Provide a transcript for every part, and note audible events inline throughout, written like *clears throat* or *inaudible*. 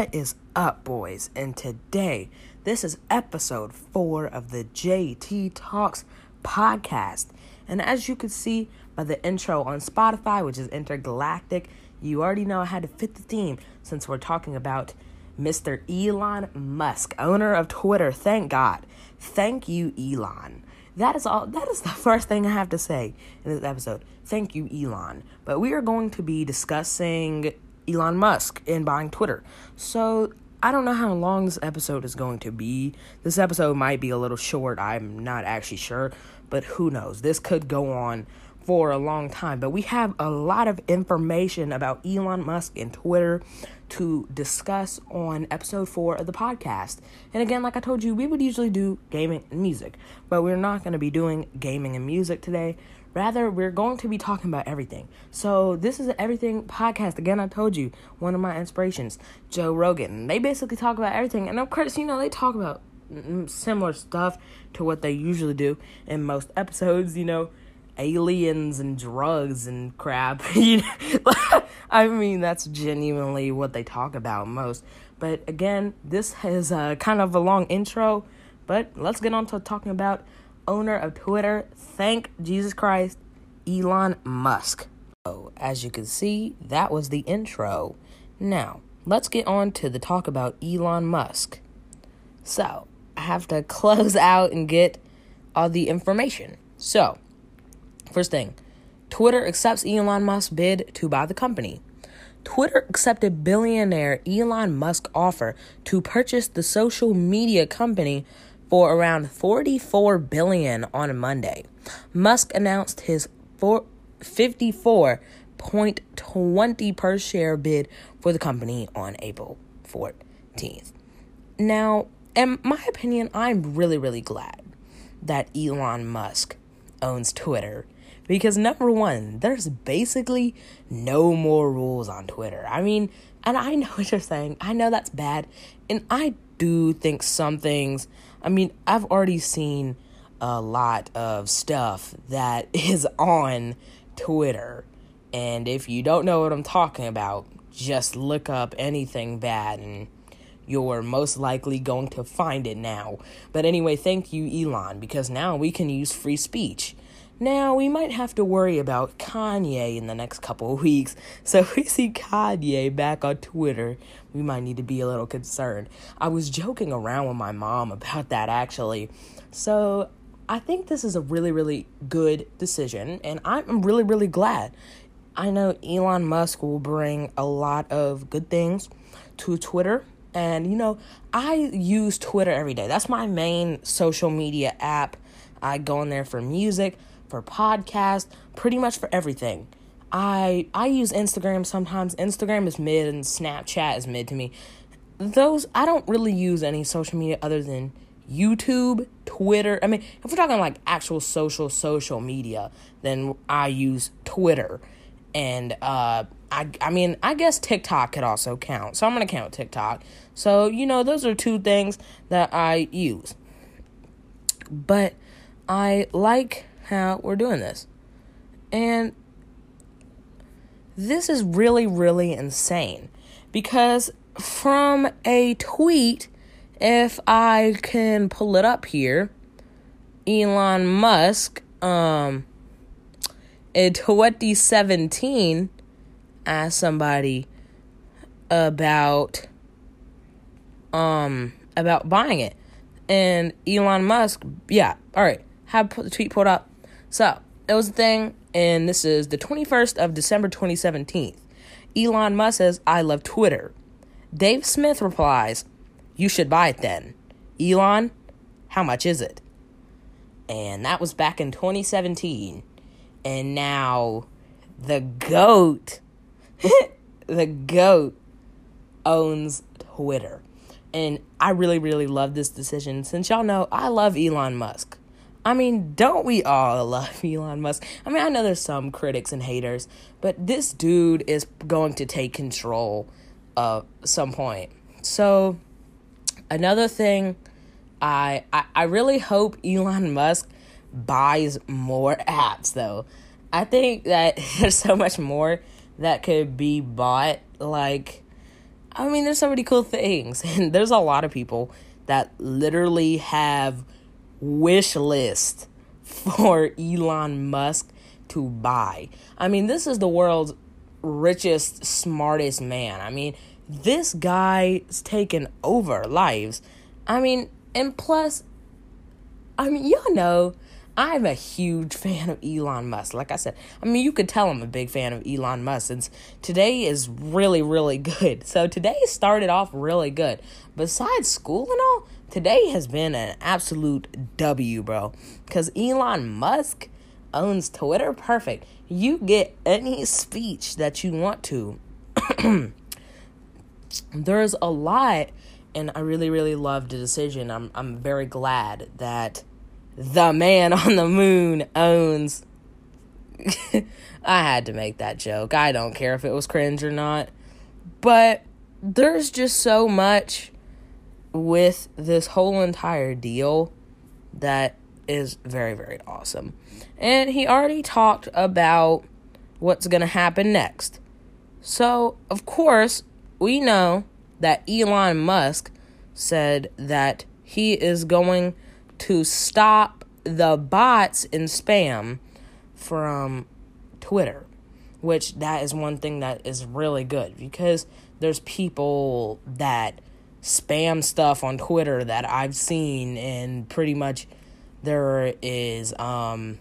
What is up, boys? And today, this is episode four of the JT Talks podcast. And as you can see by the intro on Spotify, which is intergalactic, you already know I had to fit the theme since we're talking about Mr. Elon Musk, owner of Twitter. Thank God. Thank you, Elon. That is all. That is the *laughs* first thing I have to say in this episode. Thank you, Elon. But we are going to be discussing Elon Musk and buying Twitter. So I don't know how long this episode is going to be. This episode might be a little short. I'm not actually sure, but who knows? This could go on for a long time. But we have a lot of information about Elon Musk and Twitter to discuss on episode four of the podcast. And again, like I told you, we would usually do gaming and music, but we're not going to be doing gaming and music today. Rather, we're going to be talking about everything. So, this is everything podcast. Again, I told you, one of my inspirations, Joe Rogan. They basically talk about everything. And of course, you know, they talk about mm, similar stuff to what they usually do in most episodes, you know, aliens and drugs and crap. *laughs* You know? I mean, that's genuinely what they talk about most. But again, this is a kind of a long intro, but let's get on to talking about owner of Twitter. Thank Jesus Christ, Elon Musk. So, as you can see, that was the intro. Now, let's get on to the talk about Elon Musk. So, I have to *laughs* close out and get all the information. So, first thing Twitter accepts Elon Musk's bid to buy the company. Twitter accepted billionaire Elon Musk offer to purchase the social media company for around 44 billion on Monday. Musk announced his 54.20 per share bid for the company on April 14th. Now, in my opinion, I'm really really glad that Elon Musk owns Twitter because number one, there's basically no more rules on Twitter. I mean, and I know *laughs* what you're saying. I know that's bad. And I do think some things, I mean, I've already seen a lot of stuff that *laughs* is on Twitter. And if you don't know what I'm talking about, just look up anything bad and you're most likely going to find it now. But anyway, thank you, Elon, because now we can use free speech. Now, we might have to worry about Kanye in the next couple of weeks. So, *laughs* if we see Kanye back on Twitter, we might need to be a little concerned. I was joking around with my mom about *laughs* that actually. So, I think this is a really, really good decision, and I'm really, really glad. I know Elon Musk will bring a lot of good things to Twitter. And, you know, I use Twitter every day. That's my main social media app. I go in there for music for podcasts, pretty much for everything. I I use Instagram sometimes. Instagram is mid and Snapchat is mid to me. Those I don't really use any social media other than YouTube, Twitter. I mean, if we're talking like actual social social media, then I use Twitter. And uh I I mean, I guess TikTok could also count. So I'm going to count TikTok. So, you know, those are two things that I use. But I like how we're doing this. And this is really, really insane because from a tweet, if I can pull it up here, Elon Musk, um, in 2017, asked somebody about, um, about buying it. And Elon Musk, yeah, all right, have the tweet pulled up. So, it was a thing, and this is the 21st of December 2017. Elon Musk says, I love Twitter. Dave Smith replies, You should buy it then. Elon, how much is it? And that was back in 2017. And now the GOAT, *laughs* the GOAT owns Twitter. And I really, really love this decision. Since y'all know, I love Elon Musk. I mean, don't we all *laughs* love Elon Musk? I mean, I know there's some critics and haters, but this dude is going to take control of some point. So, another thing, I, I I really hope Elon Musk buys more *laughs* apps though. I think that *laughs* there's so much more that could be bought like I mean, there's so many cool things, and there's a lot of people that literally have wish list for Elon Musk to buy. I mean, this is the world's richest, smartest man. I mean, this guy's taken over lives. I mean, and plus, I mean, y'all know I'm a huge *laughs* fan of Elon Musk. Like I said, I mean, you could tell I'm a big fan of Elon Musk since today is really, really *laughs* good. So today started off really good. Besides school and all, today has been an absolute W, bro. Because Elon Musk owns Twitter. Perfect. You get any speech that you want to. *clears throat* There's a lot, and I really, really love the decision. I'm, I'm very glad that the man *laughs* on the moon owns. *laughs* I had to make that joke. I don't care if it was cringe or not. But there's just so much with this whole entire deal that is very, very awesome. And he already talked about what's going to happen next. So, of course, we know that Elon Musk said that he is going to stop the bots and spam from Twitter, which that is one thing that is really good because there's people that spam stuff on Twitter that I've seen and pretty much there is um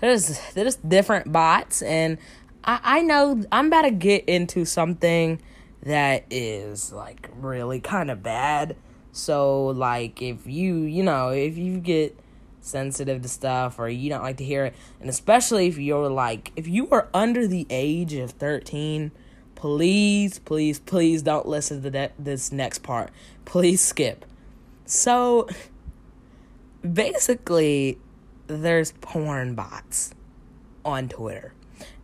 there's there's different bots and I, I know I'm about to get into something that is like really kind of bad. So like if you, you know, if you get sensitive to stuff or you don't like to hear it, and especially if you're like if you are under the age of 13, please, please, please don't listen to that this next part. Please skip. So basically there's porn bots on Twitter.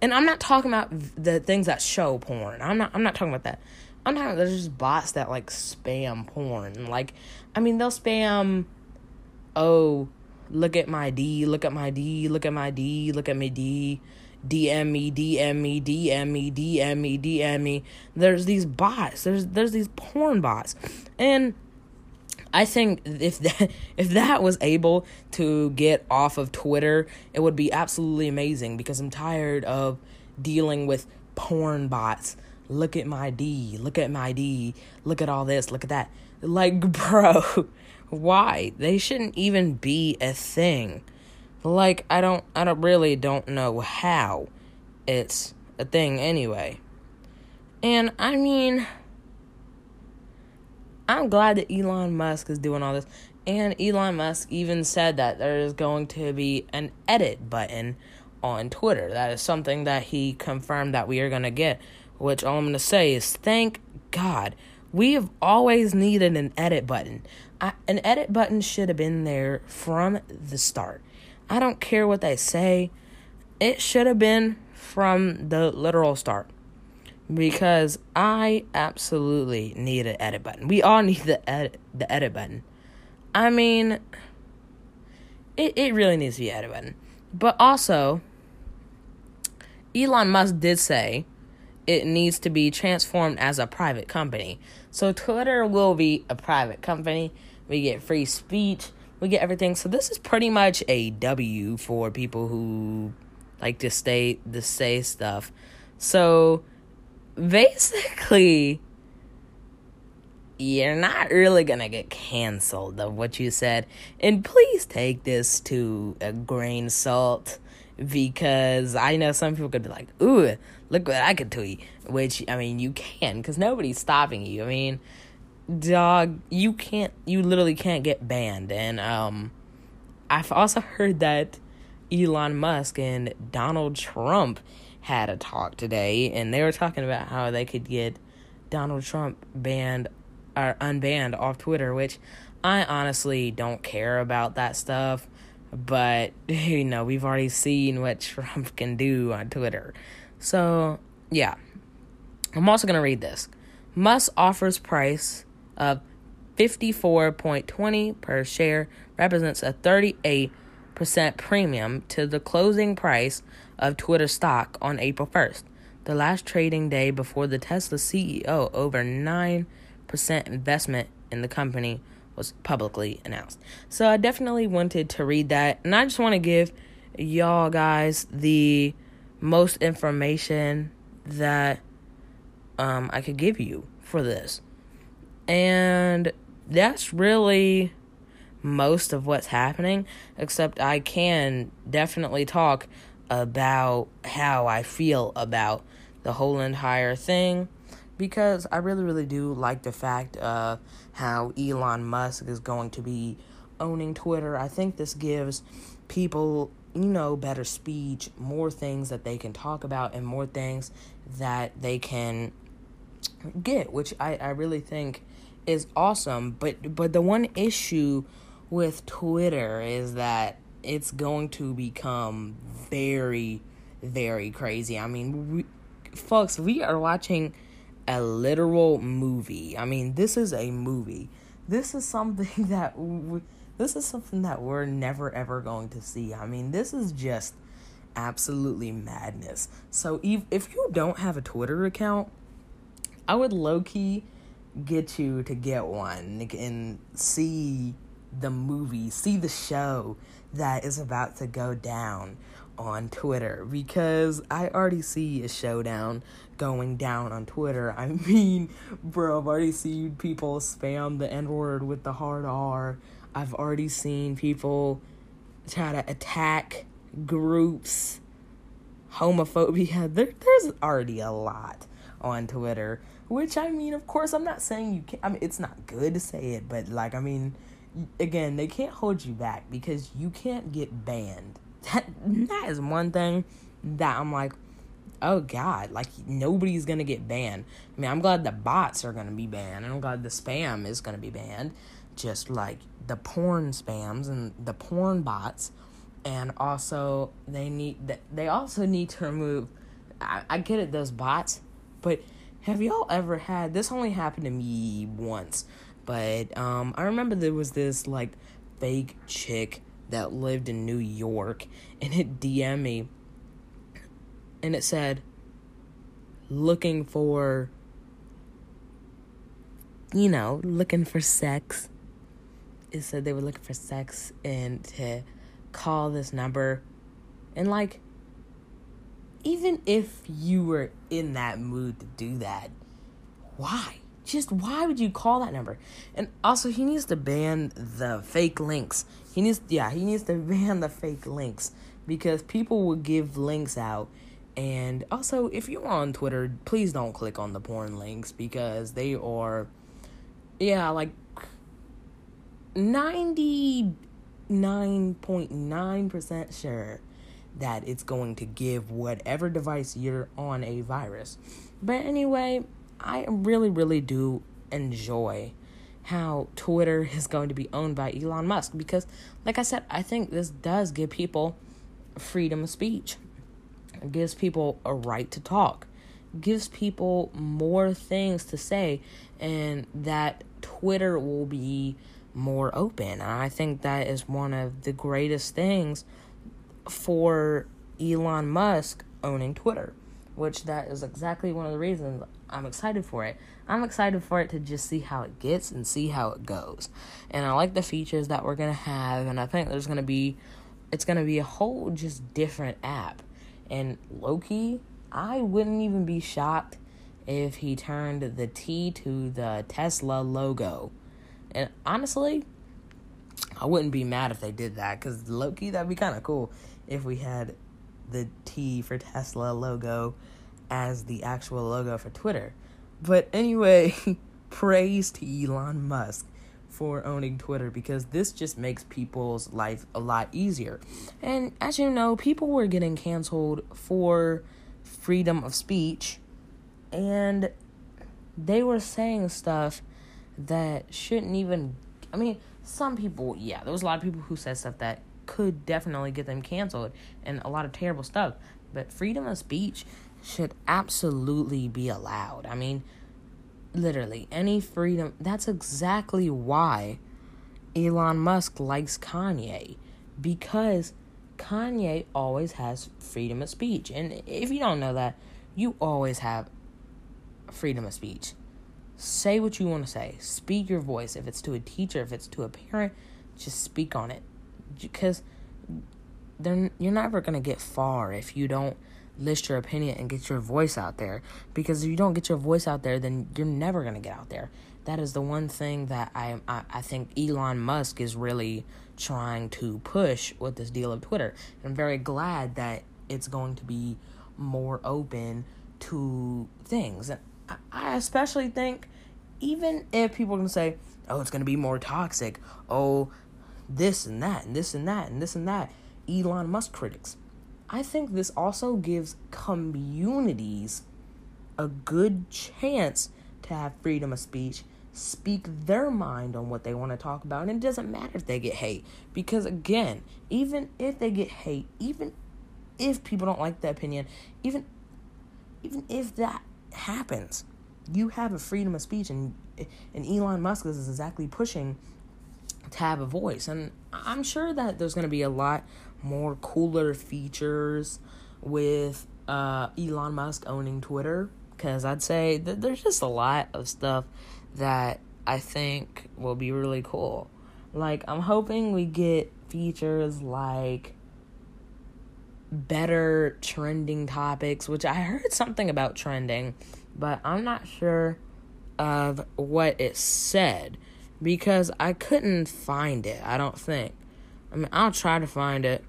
And I'm not talking about the things that show porn. I'm not I'm not talking about that. I'm talking there's just bots that like spam porn. Like, I mean, they'll spam, oh, look at my D, look at my D, look at my D, look at my D. DM me, DM me, DM me, DM me, DM me. There's these bots. There's there's these porn bots. And I think if *laughs* that if that was able to get off of Twitter, it would be absolutely amazing because I'm tired of dealing with porn bots look at my D, look at my D, look at all this, look at that. Like, *laughs* bro, why? They shouldn't even be a thing. Like, I don't, I don't really don't know how it's a thing anyway. And I mean, I'm glad that Elon Musk is doing all this. And Elon Musk even said that there is going to be an edit button on Twitter. That is something that he confirmed that we are going to get which all I'm going to say is thank God. We have always needed an edit button. I, an edit button should have been there from the start. I don't care what they say. It should have been from the literal start. Because I absolutely need an edit button. We all need the edit the edit button. I mean it, it really needs to be edit button. But also Elon Musk did say it needs to be transformed as a private company. So Twitter will be a private company. We get free speech. We get everything. So this is pretty much a W for people who like to stay to say stuff. So basically you're not really gonna get canceled of what you said. And please take this to a grain salt because I know some people could be like, ooh, look what I could tweet. Which, I mean, you can because nobody's stopping you. I mean, dog, you can't, you literally can't get banned. And um, I've also heard that Elon Musk and Donald Trump had a talk today, and they were talking about how they could get Donald Trump banned or unbanned off Twitter, which I honestly don't care about that stuff. But, *laughs* you know, we've already seen what Trump can do on Twitter. So, yeah. I'm also going to read this. Musk offers price of 54.20 per share represents a 38% premium to the closing price of Twitter stock on April 1st. the last trading day before the Tesla CEO over 9% investment in the company was publicly announced. So I definitely wanted to read that. And I just want to give y'all guys the most information that um, I could give you for this. And that's really most of what's happening, except I can definitely talk about how I feel about the whole entire thing because I really, really do like the fact of how Elon Musk is going to be owning Twitter. I think this gives people, you know, better speech, more things that they can talk about, and more things that they can get, which I, I really think is awesome. But but the one issue with Twitter is that it's going to become very, very crazy. I mean, we, folks, we are watching a literal movie. I mean, this is a movie. This is something *laughs* that we, this is something that we're never ever going to see. I mean, this is just absolutely madness. So if if you don't have a Twitter account, I would low key get you to get one and see the movie, see the show that is about to go down on Twitter because I already see a showdown going down on Twitter. *laughs* I mean, bro, I've already seen people spam the N word with the hard R. I've already seen people try to attack groups, homophobia. *laughs* There, there's already a lot on Twitter. Which I mean, of course, I'm not saying you can't. I mean, it's not good to say it, but like, I mean, again, they can't hold you back because you can't get banned. *laughs* That that is one thing that I'm like, oh god, like nobody's gonna get banned. I mean, I'm glad the bots are gonna be banned, and I'm glad the spam is gonna be banned, just like the porn spams and the porn bots, and also they need they also need to remove. I, I get it, those bots, but have y'all ever had this? Only happened to me once but um, I remember there was this like fake chick that lived in New York, and it DM me, and it said, looking for, you know, looking for sex. It said they were looking for sex and to call this number, and like, even if you were in that mood to do that, why? just why would you call that number? And also, he needs to ban the fake links. He needs, yeah, he needs to *laughs* ban the fake links because people will give links out. And also, if you're on Twitter, please don't click on the porn links because they are, yeah, like 99.9% sure that it's going to give whatever device you're on a virus. But anyway, I really, really do enjoy how Twitter is going to be owned by Elon Musk because, like I said, I think this does give people freedom of speech. It gives people a right to talk, gives people more things to say, and that Twitter will be more open. I think that is one of the greatest things for Elon Musk owning Twitter, which that is exactly one of the reasons I'm excited for it. I'm excited for it to just see how it gets and see how it goes. And I like the features that we're gonna have, and I think there's gonna be, it's gonna be a whole just different app. And low key, I wouldn't even be shocked if he turned the T to the Tesla logo. And honestly, I wouldn't be mad if they did that because low key, that'd be kind of cool if we had the T for Tesla logo as the actual logo for Twitter. But anyway, *laughs* praise to Elon Musk for owning Twitter because this just makes people's life a lot easier. And as you know, people were getting canceled for freedom of speech and they were saying stuff that shouldn't even I mean, some people, yeah, there was a lot of people who said stuff that could definitely get them canceled and a lot of terrible stuff. But freedom of speech should absolutely be allowed. I mean, literally, any freedom. That's exactly why Elon Musk likes Kanye. Because Kanye always has freedom of speech. And if you don't know that, you always have freedom of speech. Say what you want to say. Speak your voice. If it's to a teacher, if it's to a parent, just speak on it. Because then you're never going to get far if you don't list your opinion and get your voice out there. Because if you don't get your voice out there, then you're never going to get out there. That is the one thing that I, I, I think Elon Musk is really trying to push with this deal of Twitter. I'm very glad that it's going to be more open to things. And I especially think, even if people are going to say, oh, it's going to be more toxic, oh, this and that, and this and that, and this and that, Elon Musk critics. I think this also gives communities a good chance to have freedom of speech, speak their mind on what they want to talk about, and it doesn't matter if they get hate. Because again, even if they get hate, even if people don't like the opinion, even even if that happens, you have a freedom of speech, and and Elon Musk is exactly pushing to have a voice, and I'm sure that there's going to be a lot more cooler features with uh, Elon Musk owning Twitter, because I'd say that there's just a lot of stuff that I think will be really cool. Like I'm hoping we get features like better trending topics, which I heard something about trending, but I'm not sure of what it said because I couldn't find it. I don't think. I mean, I'll try to find it,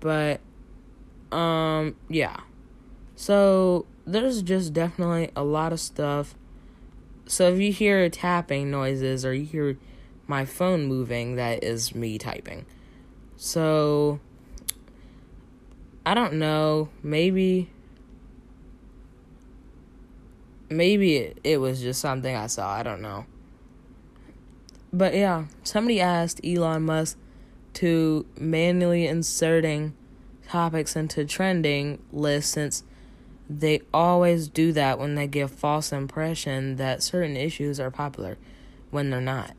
but um yeah. So there's just definitely a lot of stuff. So if you hear tapping noises or you hear my phone moving, that is me typing. So I don't know. Maybe maybe it, it was just something I saw. I don't know. But yeah, somebody asked Elon Musk to manually inserting topics into trending lists since they always do that when they give false impression that certain issues are popular when they're not.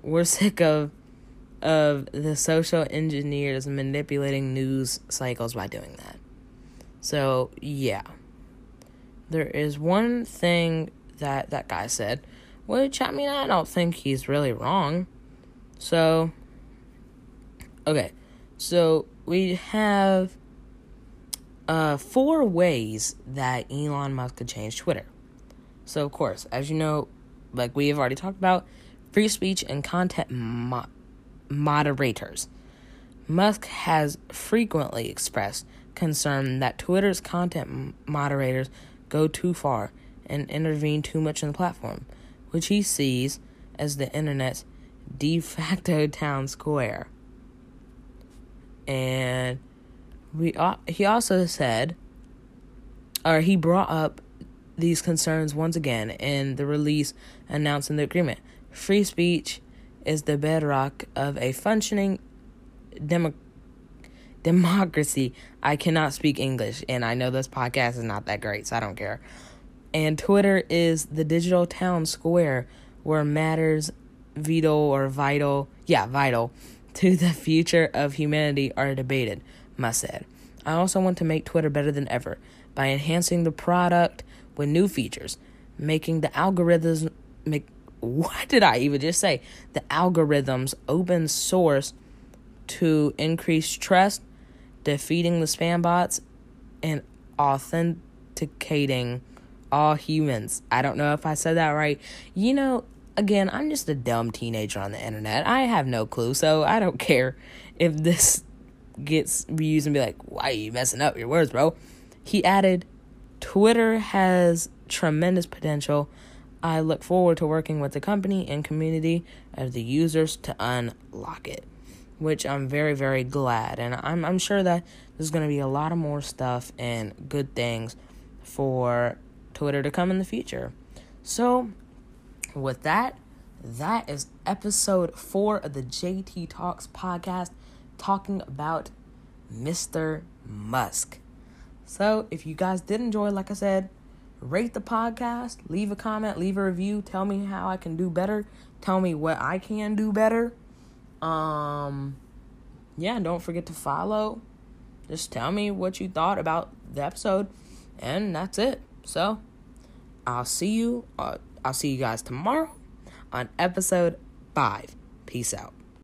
We're *laughs* sick of of the social engineers manipulating news cycles by doing that. So, yeah. There is one thing that that guy said, which I mean, I don't think he's really wrong. So, okay. So, we have uh, four ways that Elon Musk could change Twitter. So, of course, as you know, like we have already talked about, free speech and content mo- moderators. Musk has frequently expressed concern that Twitter's content moderators go too far and intervene too much in the platform, which he sees as the internet's de facto *laughs* town square. And we he also said or he brought up these concerns once again in the release announcing the agreement. Free speech is the bedrock of a functioning demo- democracy. I cannot speak English, and I know this podcast is not that great, so I don't care. And Twitter is the digital town square where matters vital or vital, yeah, vital to the future of humanity are debated, Musk said. I also want to make Twitter better than ever by enhancing the product with new features, making the algorithms make what did I even just say? The algorithms open source to increase trust, defeating the spam bots, and authenticating all humans. I don't know if I said that right. You know, again, I'm just a dumb teenager on the internet. I have no clue, so I don't *laughs* care if this gets reused and be like, why are you messing up your words, bro? He added, Twitter has tremendous potential I look forward to working with the company and community of the users to unlock it, which I'm very, very glad. And I'm, I'm sure that there's going to be a lot of more stuff and good things for Twitter to come in the future. So, with that, that is episode four of the JT Talks podcast talking about Mr. Musk. So, if you guys did enjoy, like I said, rate the podcast, leave a comment, leave a review, tell me how I can do better, tell me what I can do better. Um yeah, don't forget to follow. Just tell me what you thought about the episode and that's it. So, I'll see you. Uh, I'll see you guys tomorrow on episode five. Peace out.